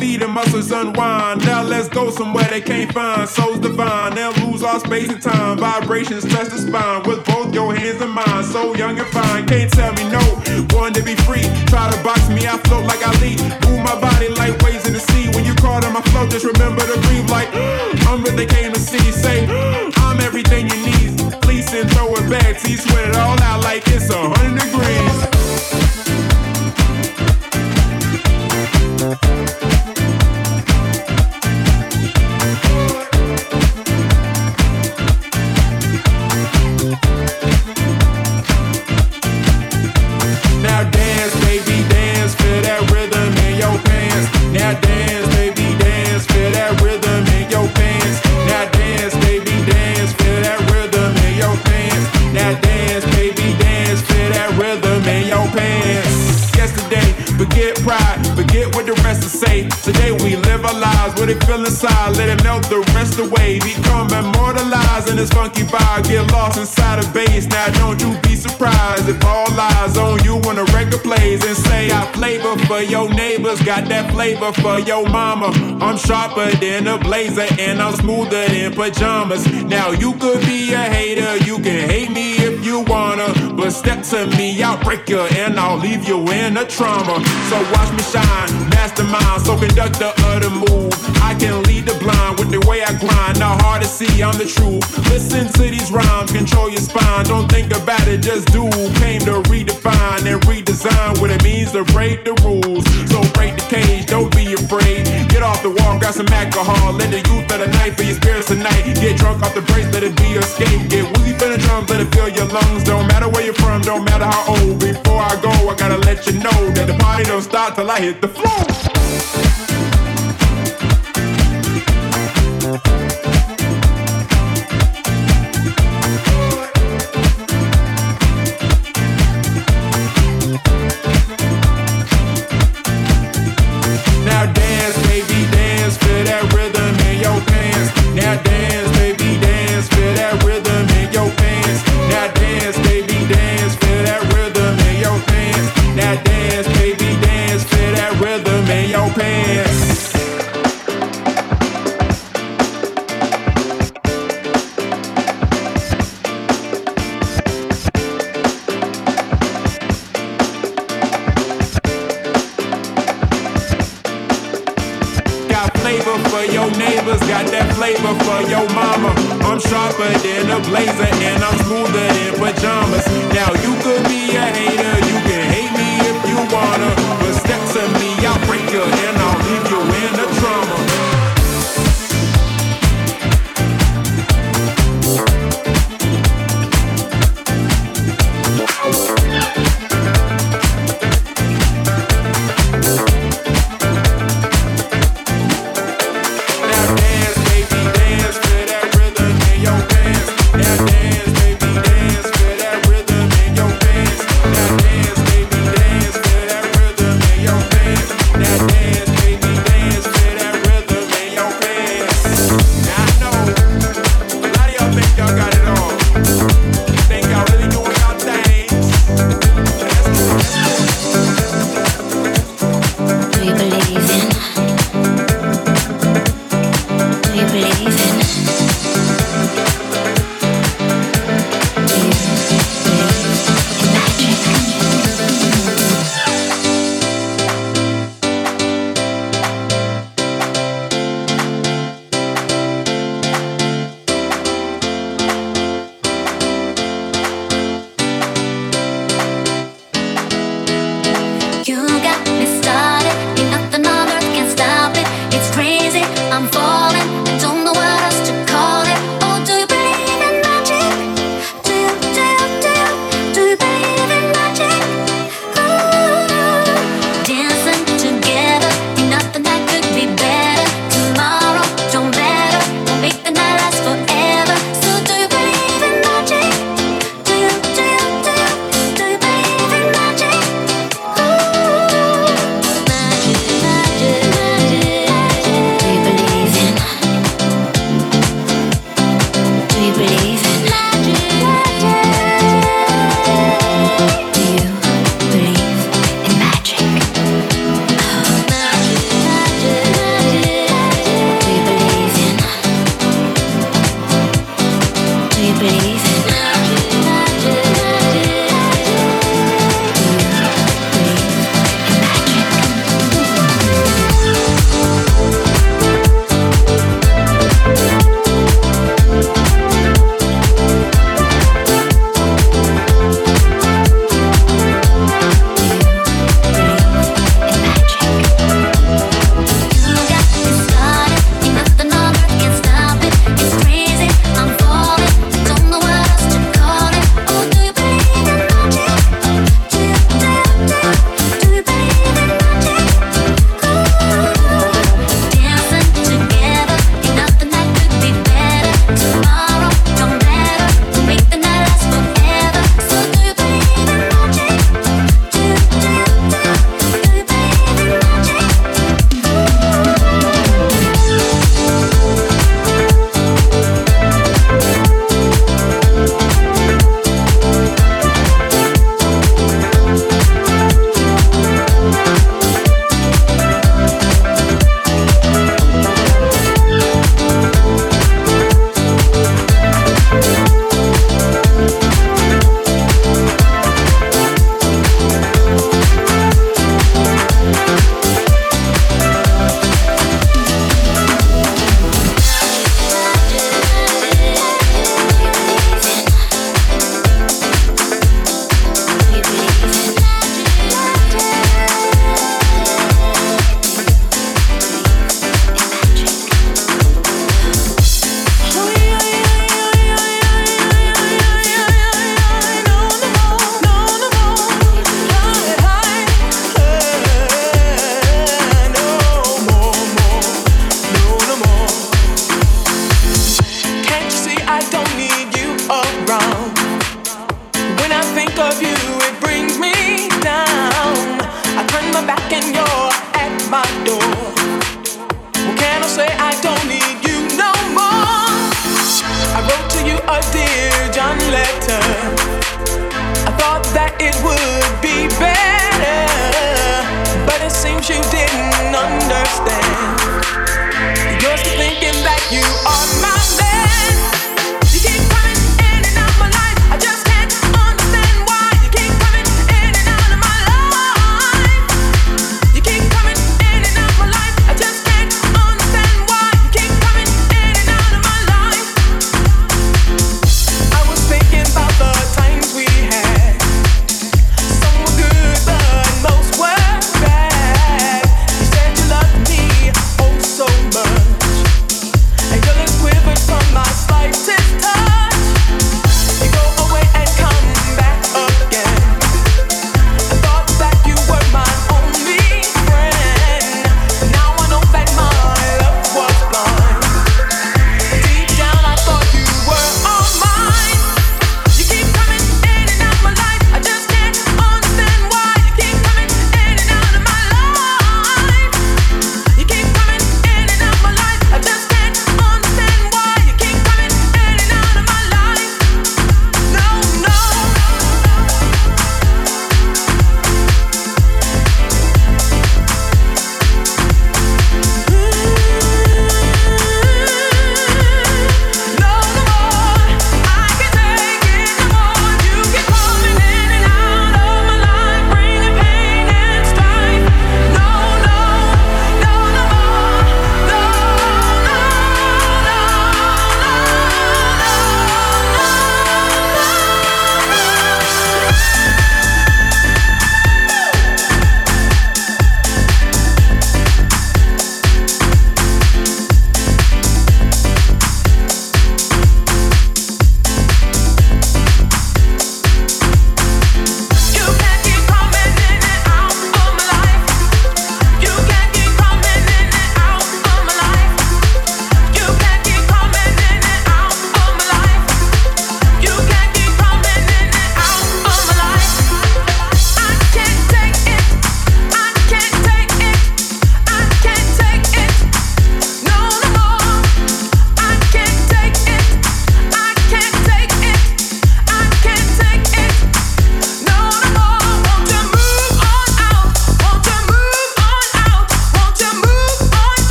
Feet and muscles unwind. Now let's go somewhere they can't find. Souls divine, they'll lose all space and time. Vibrations touch the spine with both your hands and mine. So young and fine, can't tell me no. Born to be free. Try to box me, I float like I lead. Move my body like waves in the sea. When you call on my flow, just remember to breathe like I'm they came to see. Say I'm everything you need. Please and throw it back. See, sweat it all out like it's a hundred degrees. It feel inside, let it melt the rest away. Become immortalized in this funky vibe. Get lost inside a bass. Now don't you be surprised if all eyes on you when the record plays and say got flavor for your neighbors, got that flavor for your mama. I'm sharper than a blazer and I'm smoother than pajamas. Now you could be a hater, you can hate me if you wanna, but step to me, I'll break you and I'll leave you in a trauma. So watch me shine, mastermind, so conductor of the move. I can lead the blind with the way I grind. Not hard to see, I'm the truth. Listen to these rhymes, control your spine. Don't think about it, just do. Came to redefine and redesign what it means to break the rules. So break the cage, don't be afraid. Get off the wall, grab some alcohol. Let the youth of the night for your spirits tonight. Get drunk off the brace, let it be your escape. Get woozy for the drums, let it fill your lungs. Don't matter where you're from, don't matter how old. Before I go, I gotta let you know that the party don't stop till I hit the floor. Baby, dance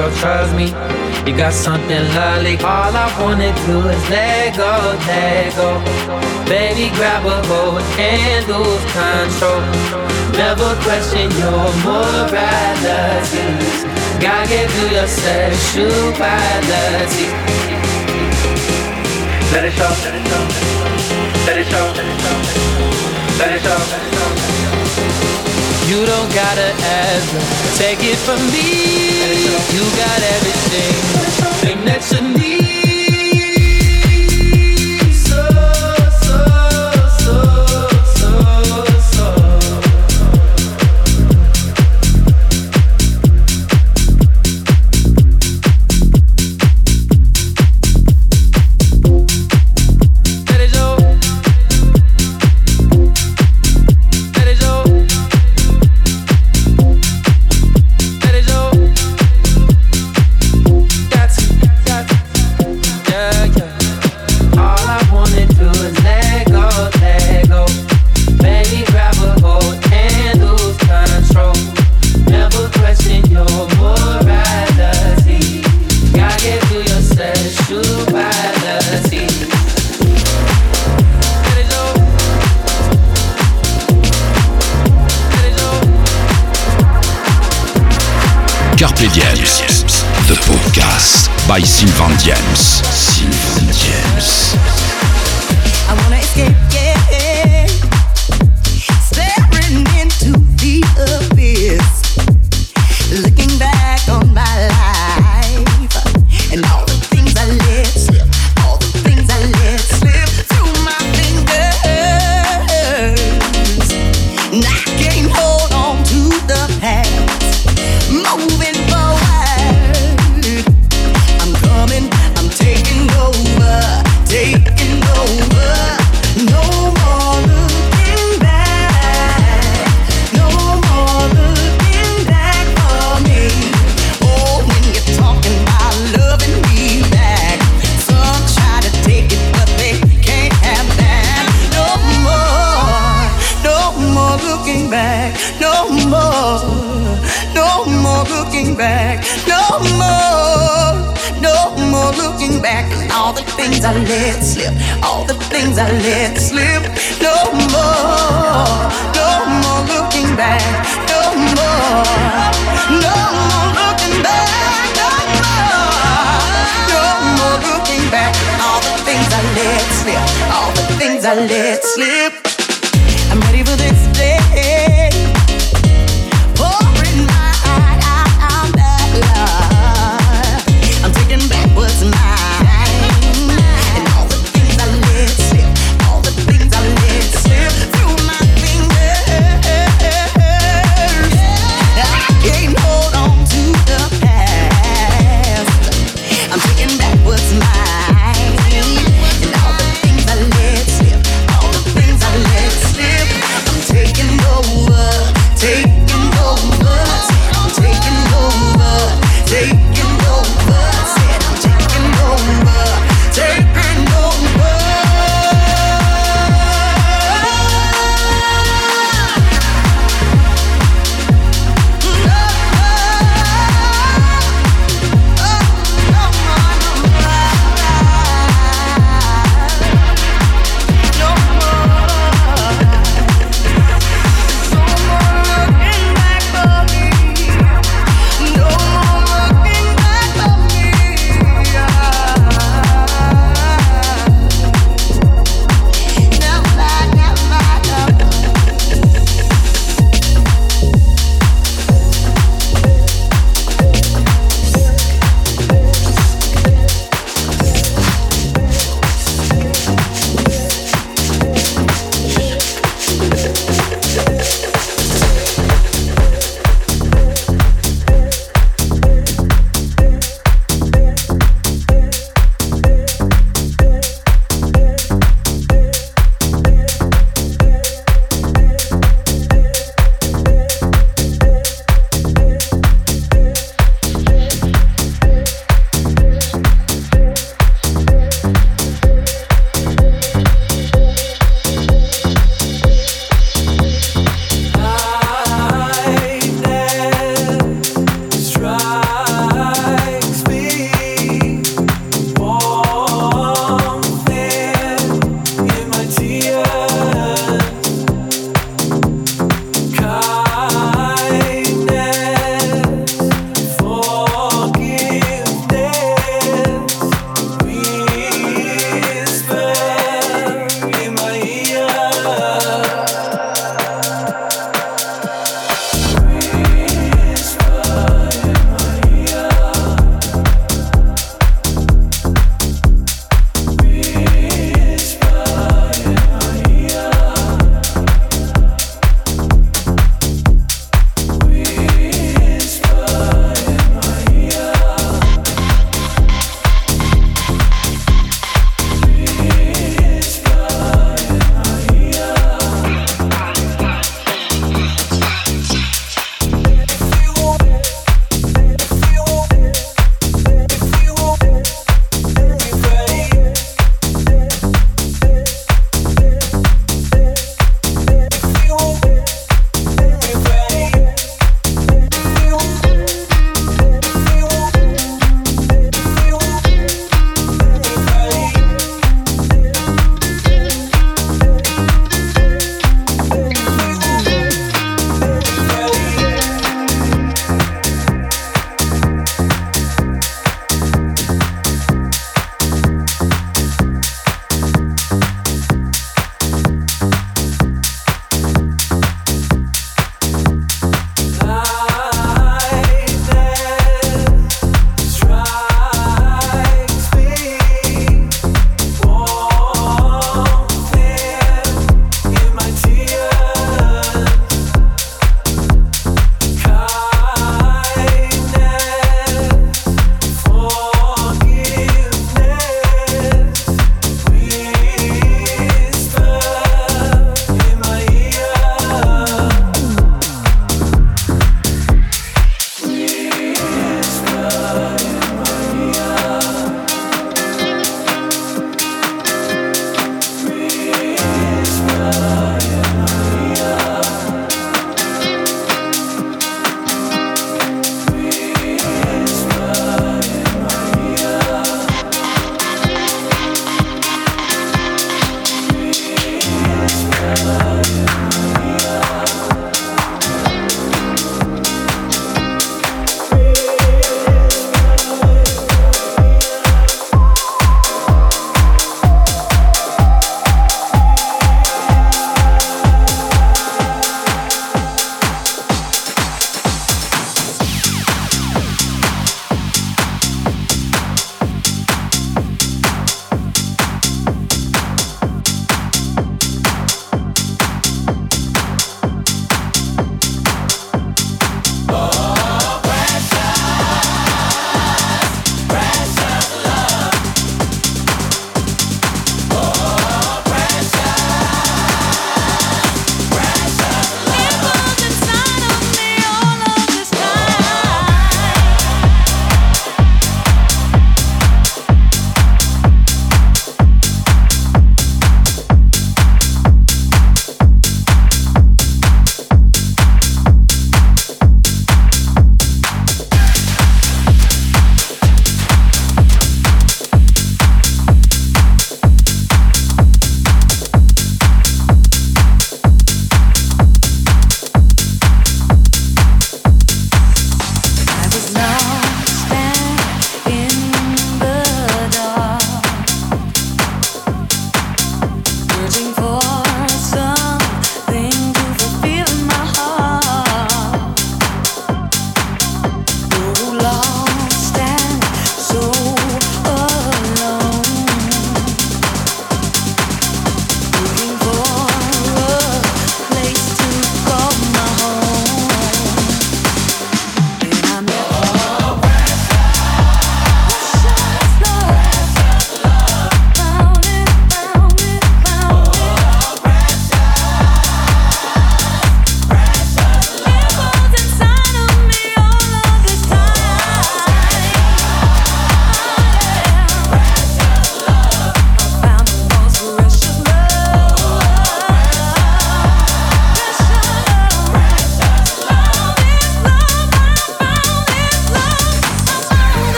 girl, trust me. You got something lovely. All I wanna do is let go, let go. Baby, grab a hold and lose control. Never question your morality. Gotta get through your sexuality. Let it show, let it show, let it show, let it show. Let it show. You don't gotta ever take it from me. You got everything that you need. Let slip, all the things I let slip. No more, no more looking back, no more, no more looking back, no more, no more looking back. All the things I let slip, all the things I let slip. I'm ready for this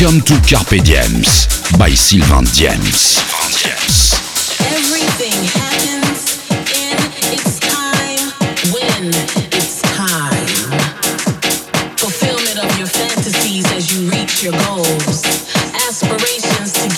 Welcome to Carpe Diems by Sylvain Diems. Everything happens in its time when it's time. Fulfillment of your fantasies as you reach your goals, aspirations to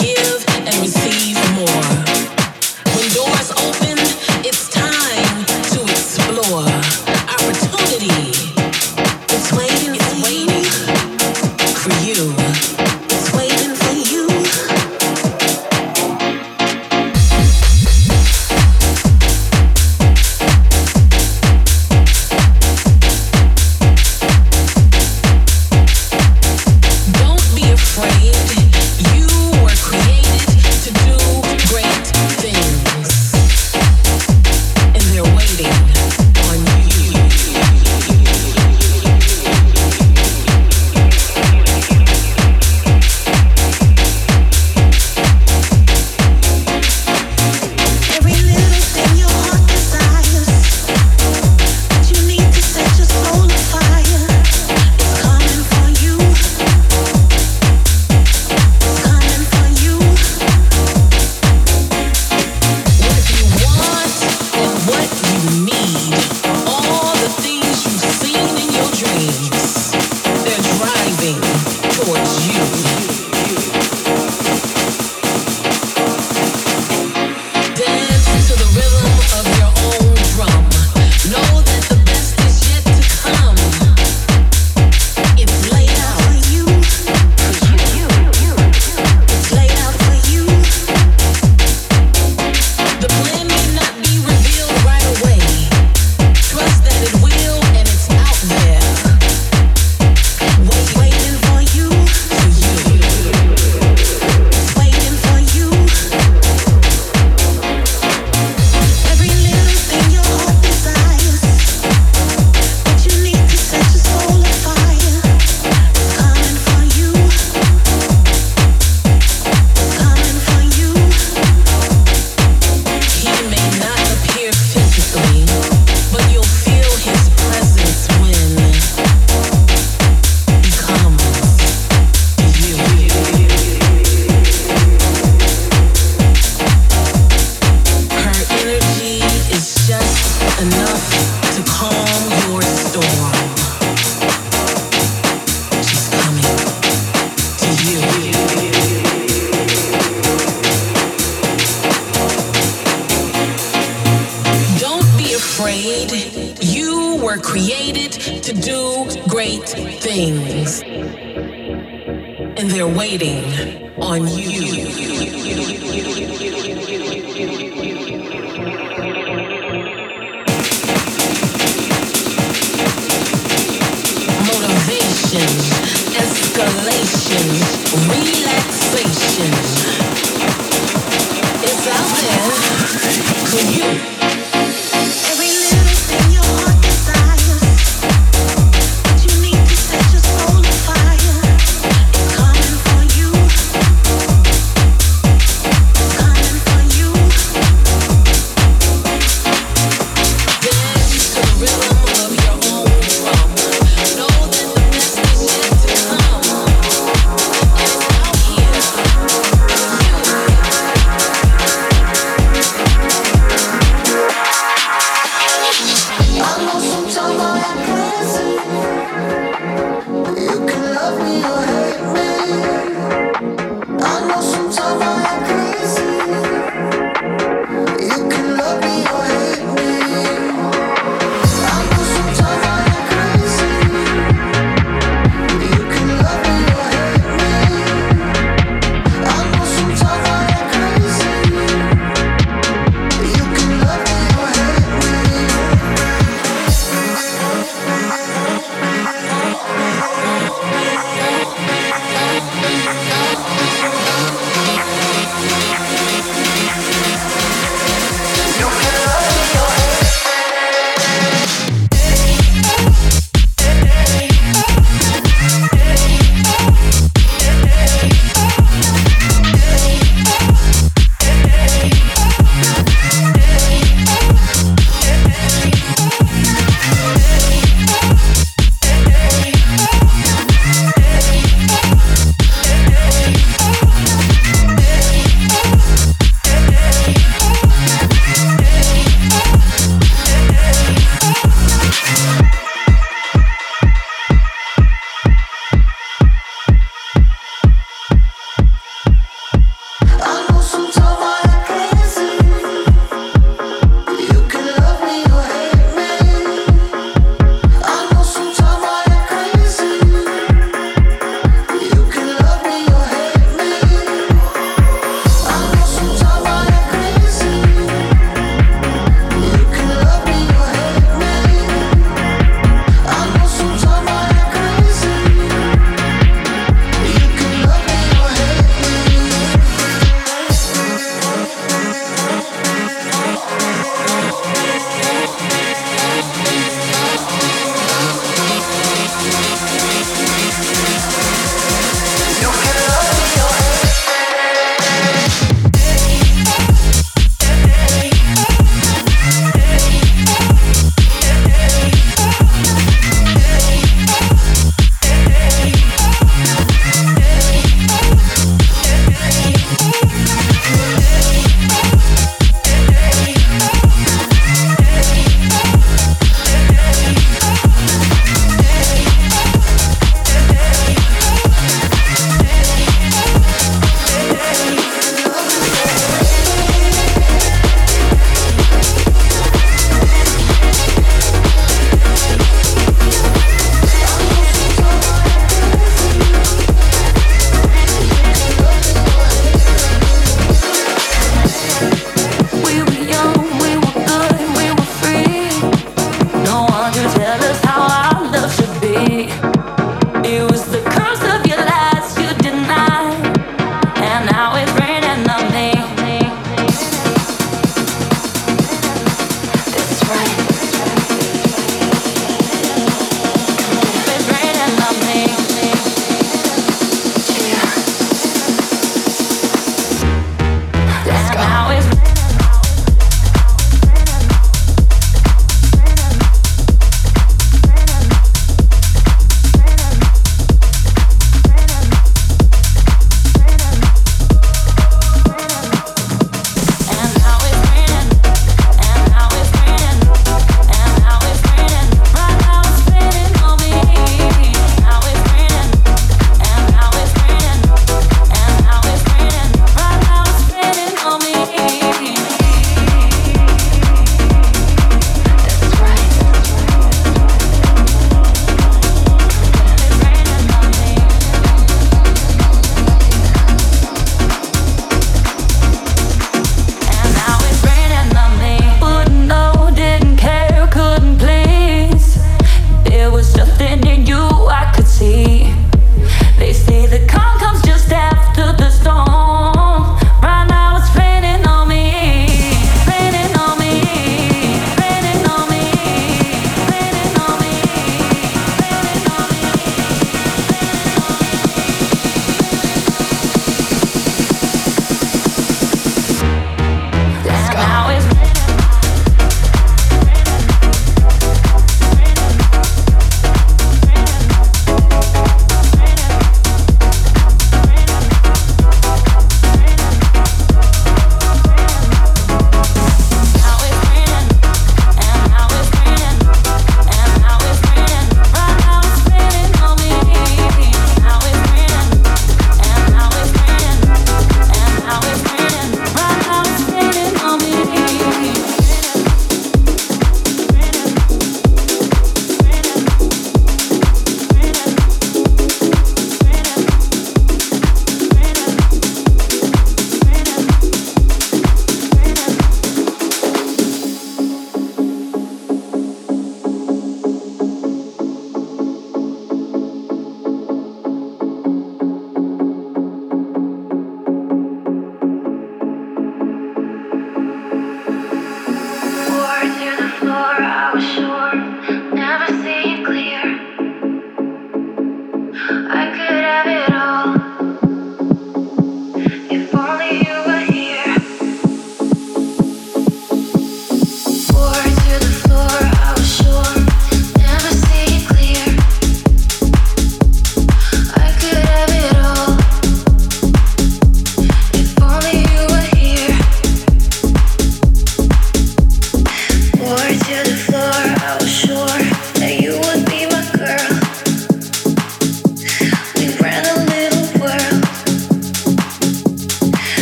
love me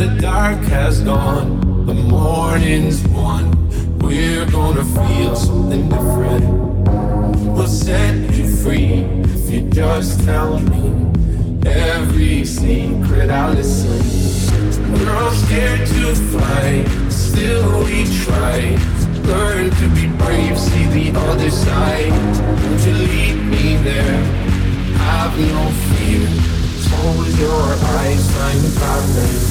the dark has gone, the morning's won. We're gonna feel something different. We'll set you free if you just tell me every secret I listen. We're all scared to fly, still we try. Learn to be brave, see the other side. Would you lead me there? Have no fear. Close your eyes, find paradise,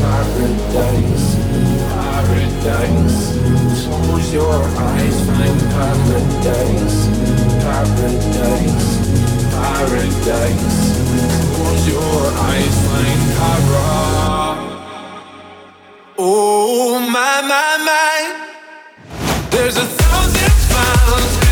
paradise, paradise. Close your eyes, find paradise, paradise, paradise. Close your eyes, find paradise. Oh my my my, there's a thousand miles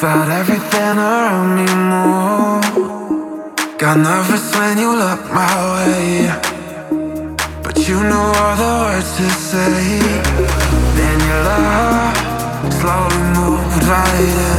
felt everything around me move. Got nervous when you looked my way, but you knew all the words to say. Then your love slowly moved right in.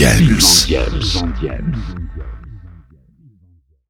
Sylvain James. Sylvain James.